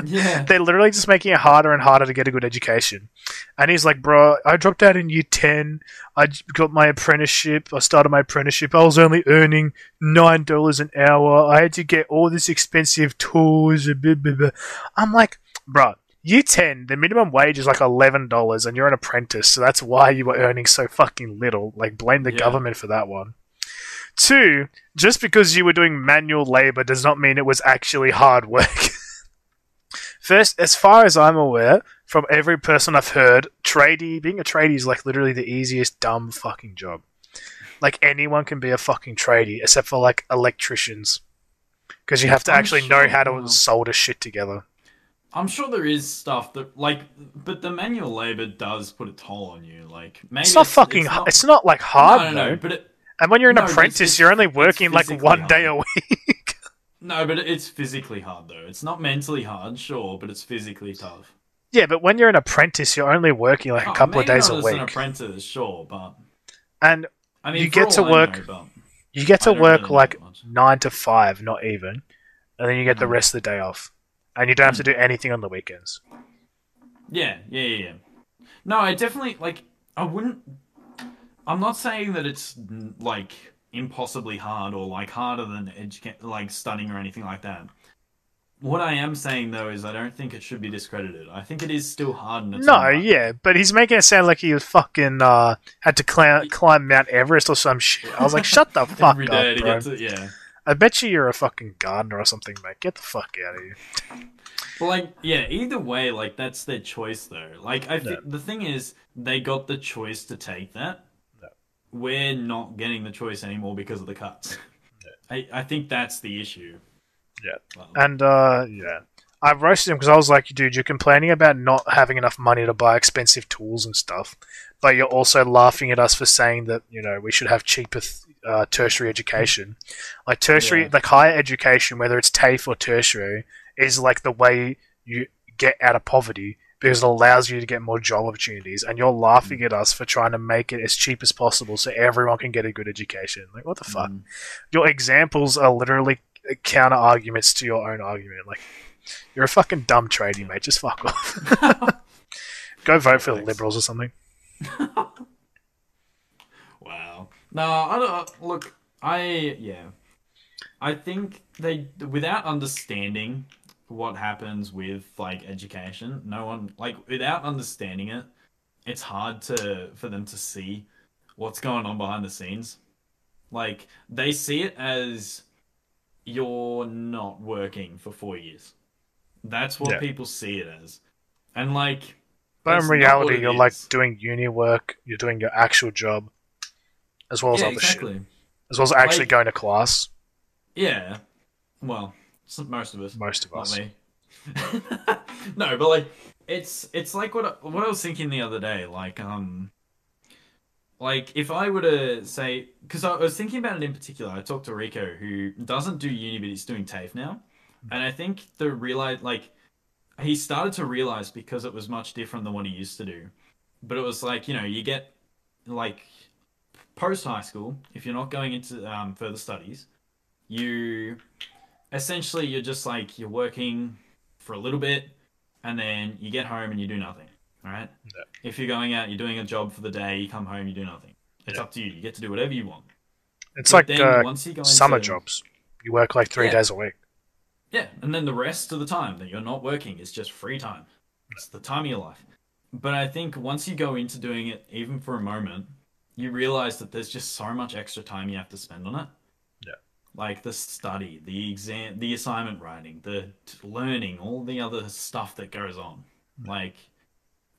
Yeah. they're literally just making it harder and harder to get a good education. And he's like, bro, I dropped out in year 10. I got my apprenticeship. I started my apprenticeship. I was only earning $9 an hour. I had to get all this expensive tools. Blah, blah, blah. I'm like, bro, year 10, the minimum wage is like $11 and you're an apprentice. So that's why you were earning so fucking little. Like, blame the Yeah. government for that one. Two, just because you were doing manual labor does not mean it was actually hard work. First, as far as I'm aware, from every person I've heard, tradie being a tradie is like literally the easiest dumb fucking job. Like anyone can be a fucking tradie, except for like electricians, because you have to I'm actually know how to solder shit together. I'm sure there is stuff that like, but the manual labor does put a toll on you. Like maybe It's not fucking. It's not, like hard no, no, though. no, but it, And when you're an No, it's- apprentice, it's- you're only working like one day a week. No, but it's physically hard though. It's not mentally hard, sure, but it's physically tough. yeah, but when you're an apprentice, you're only working like a Oh, couple of days a as an week, apprentice, sure, but and I mean, You get to I work- know, you get to work really like nine to five, not even, and then you get the Mhm. rest of the day off, and you don't have to do anything on the weekends. Yeah, yeah, yeah, yeah. No, I definitely like. I wouldn't. I'm not saying that it's mm, like impossibly hard or like harder than educa- like studying or anything like that. What I am saying though is I don't think it should be discredited. I think it is still hard. No, yeah, but he's making it sound like he was fucking uh, had to climb, climb Mount Everest or some shit. I was like, shut the fuck Every up, to bro. to yeah. I bet you you're a fucking gardener or something, mate. Get the fuck out of here. But like, yeah, either way, like that's their choice though. Like, I think the thing is, they got the choice to take that. We're not getting the choice anymore because of the cuts. I, I think that's the issue. Yeah. Well, And uh, yeah, I roasted him because I was like, dude, you're complaining about not having enough money to buy expensive tools and stuff, but you're also laughing at us for saying that you know we should have cheaper th- uh, tertiary education. Like tertiary, Yeah. like higher education, whether it's TAFE or tertiary, is like the way you get out of poverty because it allows you to get more job opportunities. And you're laughing at us for trying to make it as cheap as possible so everyone can get a good education. Like, what the fuck? mm. your examples are literally counter arguments to your own argument. Like, you're a fucking dumb tradie, mate. Just fuck off. Go vote for the liberals or something. Wow. No, I don't. Look, I yeah, I think they without understanding what happens with like education, no one like without understanding it, it's hard to for them to see what's going on behind the scenes. Like they see it as you're not working for four years. That's what Yeah. people see it as, and like. But in reality, you're like doing uni work, you're doing your actual job, as well as yeah, other exactly. shit, as well as actually Like- going to class. Yeah. Well, most of us. Most of Not us. me. no, but like it's it's like what I, what I was thinking the other day. Like um, like if I were to say, because I was thinking about it in particular. I talked to Rico who doesn't do uni, but he's doing TAFE now, and I think the realize like he started to realize because it was much different than what he used to do. But it was like you know you get like post high school if you're not going into um, further studies, you essentially you're just like you're working for a little bit and then you get home and you do nothing all right Yeah. if you're going out you're doing a job for the day you come home you do nothing it's Yeah. up to you you get to do whatever you want It's But like uh, once you go summer into- jobs. You work like three Yeah. days a week. yeah and then the rest of the time that you're not working is just free time it's the time of your life but i think once you go into doing it even for a moment you realize that there's just so much extra time you have to spend on it. Like the study, the exam, the assignment writing, the t- learning, all the other stuff that goes on. Like,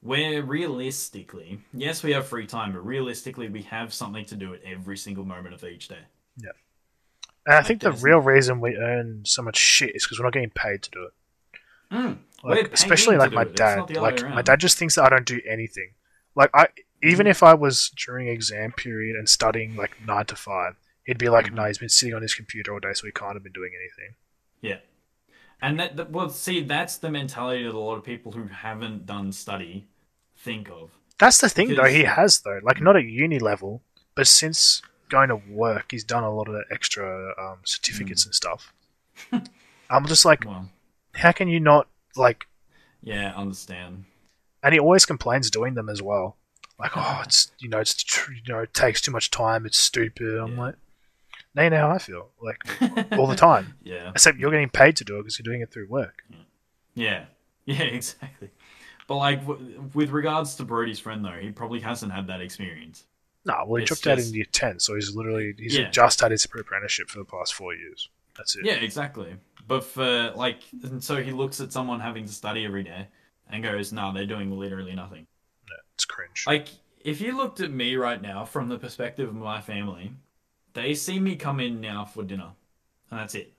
where realistically, yes, we have free time, but realistically, we have something to do at every single moment of each day. Yeah. And I think the there's- real reason we earn so much shit is because we're not getting paid to do it. Mm. Like, especially like my it. Dad. Like my dad just thinks that I don't do anything. Like I, even if I was during exam period and studying like nine to five, he'd be like. "No, he's been sitting on his computer all day, so he can't have been doing anything." Yeah. And that, that, well, see, that's the mentality that a lot of people who haven't done study think of. That's the thing, though. He has though, like not at uni level, but since going to work, he's done a lot of the extra um, certificates Hmm. and stuff. I'm just like, Well, how can you not like? yeah, understand. And he always complains doing them as well. Like, oh, it's you know, it's tr- you know, it takes too much time. It's stupid. I'm Yeah. like, now you know how I feel, like all the time. yeah. Except you're getting paid to do it because you're doing it through work. Yeah, yeah, exactly. But like w- with regards to Brody's friend though, he probably hasn't had that experience. No, well, he It's dropped out just- in year ten, so he's literally he's Yeah. just had his apprenticeship for the past four years. That's it. Yeah, exactly. But for like, and so he looks at someone having to study every day and goes, "No, they're doing literally nothing." It's cringe. Like, if you looked at me right now from the perspective of my family, they see me come in now for dinner, and that's it.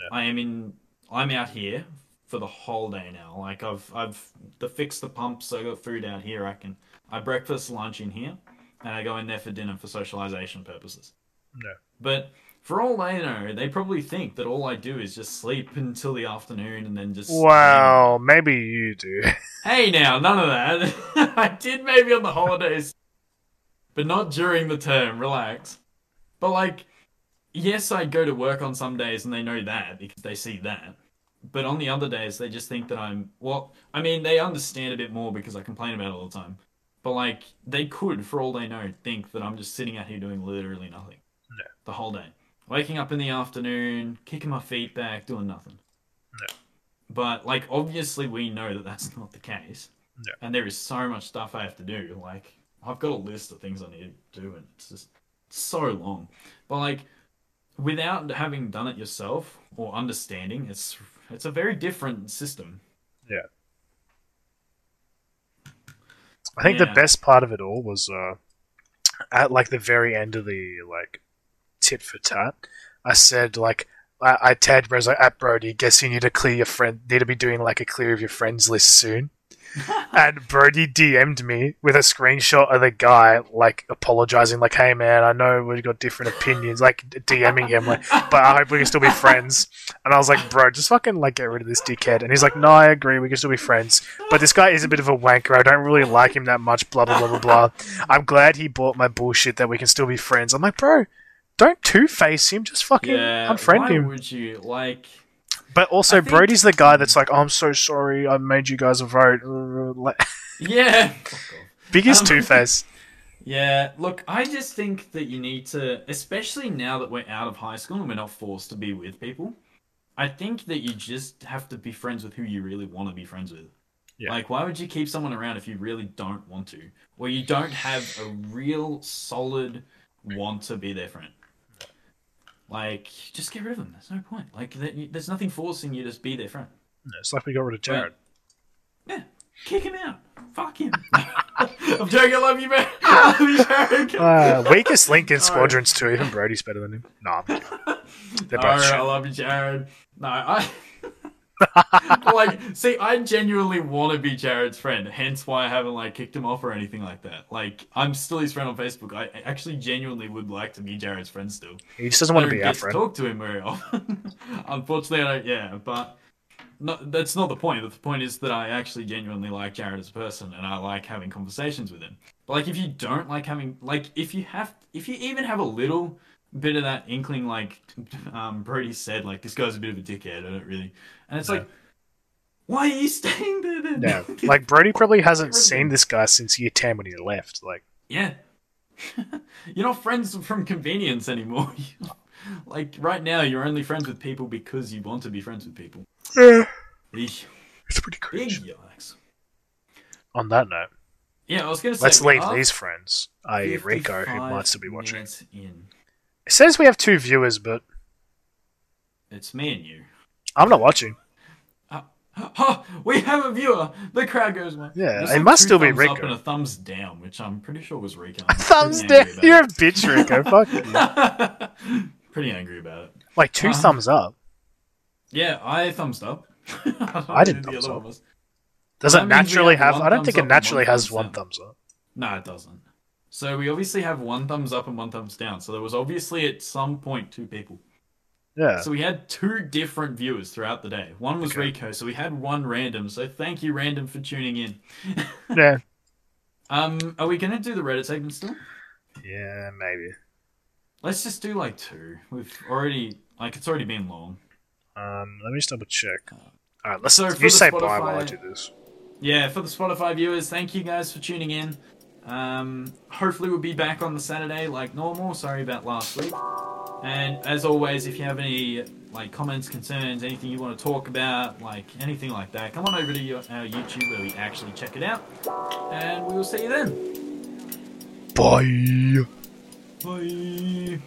Yeah. I am in. I'm out here for the whole day now. Like I've I've the fixed the pumps. I got food out here. I can I breakfast lunch in here, and I go in there for dinner for socialization purposes. No. But for all they know, they probably think that all I do is just sleep until the afternoon and then just. Wow, maybe you do. Hey now, none of that. I did maybe on the holidays, but not during the term. Relax. But like, yes, I go to work on some days and they know that because they see that. But on the other days, they just think that I'm. Well, I mean, they understand a bit more because I complain about it all the time. But like, they could, for all they know, think that I'm just sitting out here doing literally nothing. No. The whole day. Waking up in the afternoon, kicking my feet back, doing nothing. No. But like, obviously, we know that that's not the case. No. And there is so much stuff I have to do. Like, I've got a list of things I need to do, and it's just so long. But like, without having done it yourself or understanding, it's it's a very different system. Yeah. I think Yeah. the best part of it all was uh, at like the very end of the like tit for tat. I said like I, I tagged Bro, I was like, "At Brody, guess you need to clear your friend. Need to be doing like a clear of your friends list soon." and Brody DM'd me with a screenshot of the guy like apologizing, like, "Hey man, I know we've got different opinions." Like DMing him, like, but I hope we can still be friends. And I was like, "Bro, just fucking like get rid of this dickhead." And he's like, "No, I agree, we can still be friends." But this guy is a bit of a wanker. I don't really like him that much. Blah blah blah blah blah. I'm glad he bought my bullshit that we can still be friends. I'm like, bro, don't two face him. Just fucking Yeah, unfriend why him. would you like? But also, think- Brody's the guy that's like, oh, I'm so sorry, I made you guys a vote. Yeah. Biggest Um, two face. Yeah, look, I just think that you need to, especially now that we're out of high school and we're not forced to be with people, I think that you just have to be friends with who you really want to be friends with. Yeah. Like, why would you keep someone around if you really don't want to? Or you don't have a real solid want to be their friend? Like, just get rid of them. There's no point. Like, there's nothing forcing you to just be their friend. It's like we got rid of Jared. Yeah, kick him out. Fuck him. I'm joking. I love you, man. I love you, Jared. Uh, weakest link in. Squadrons 2, even Brody's better than him. Nah, I'm kidding. They're both right. I love you, Jared. No, I like see. I genuinely want to be Jared's friend. Hence why I haven't like kicked him off or anything like that. Like I'm still his friend on Facebook. I actually genuinely would like to be Jared's friend still. He just doesn't I want to be our to friend. talk to him very often. Unfortunately, I don't. Yeah, but no, that's not the point. The point is that I actually genuinely like Jared as a person, and I like having conversations with him. But like, if you don't like having, like, if you have, if you even have a little bit of that inkling, like um, Brody said, like this guy's a bit of a dickhead. I don't really, and it's Yeah. like, why are you staying there then? Yeah, like Brody probably hasn't seen this guy since year 10 when he left. Like, Yeah. you're not friends from convenience anymore. like right now, you're only friends with people because you want to be friends with people. Eh. Eesh. it's pretty cringe. yikes. On that note, Yeah, I was gonna say. let's leave these friends, i.e., Rico, who 55 might still be watching. In. It says we have two viewers, but It's me and you. I'm not watching. Oh, we have a viewer. The crowd goes wild. Yeah, There's it like must still be Rico. up and a thumbs down, which I'm pretty sure was Rico. I'm Thumbs down. You're a bitch, Rico. Fuck you. pretty angry about it. Like two Uh-huh. thumbs up. Yeah, I thumbs up. I, I didn't thumbs other up. was. Does it naturally have? I don't think it naturally has one thumbs up. No, it doesn't. So we obviously have one thumbs up and one thumbs down. So there was obviously at some point two people. Yeah. So we had two different viewers throughout the day. One was Okay. Rico, so we had one random. So thank you, random, for tuning in. Yeah. Um, are we gonna do the Reddit segment still? Yeah, maybe. Let's just do like two. We've already like it's already been long. Um, let me just double check. Alright, let's So you say bye while I do this. Yeah, for the Spotify viewers, thank you guys for tuning in. Um, hopefully we'll be back on the Saturday like normal. Sorry about last week. And as always, if you have any like comments, concerns, anything you want to talk about, like anything like that, come on over to your, our YouTube where we actually check it out. And we will see you then. Bye. Bye.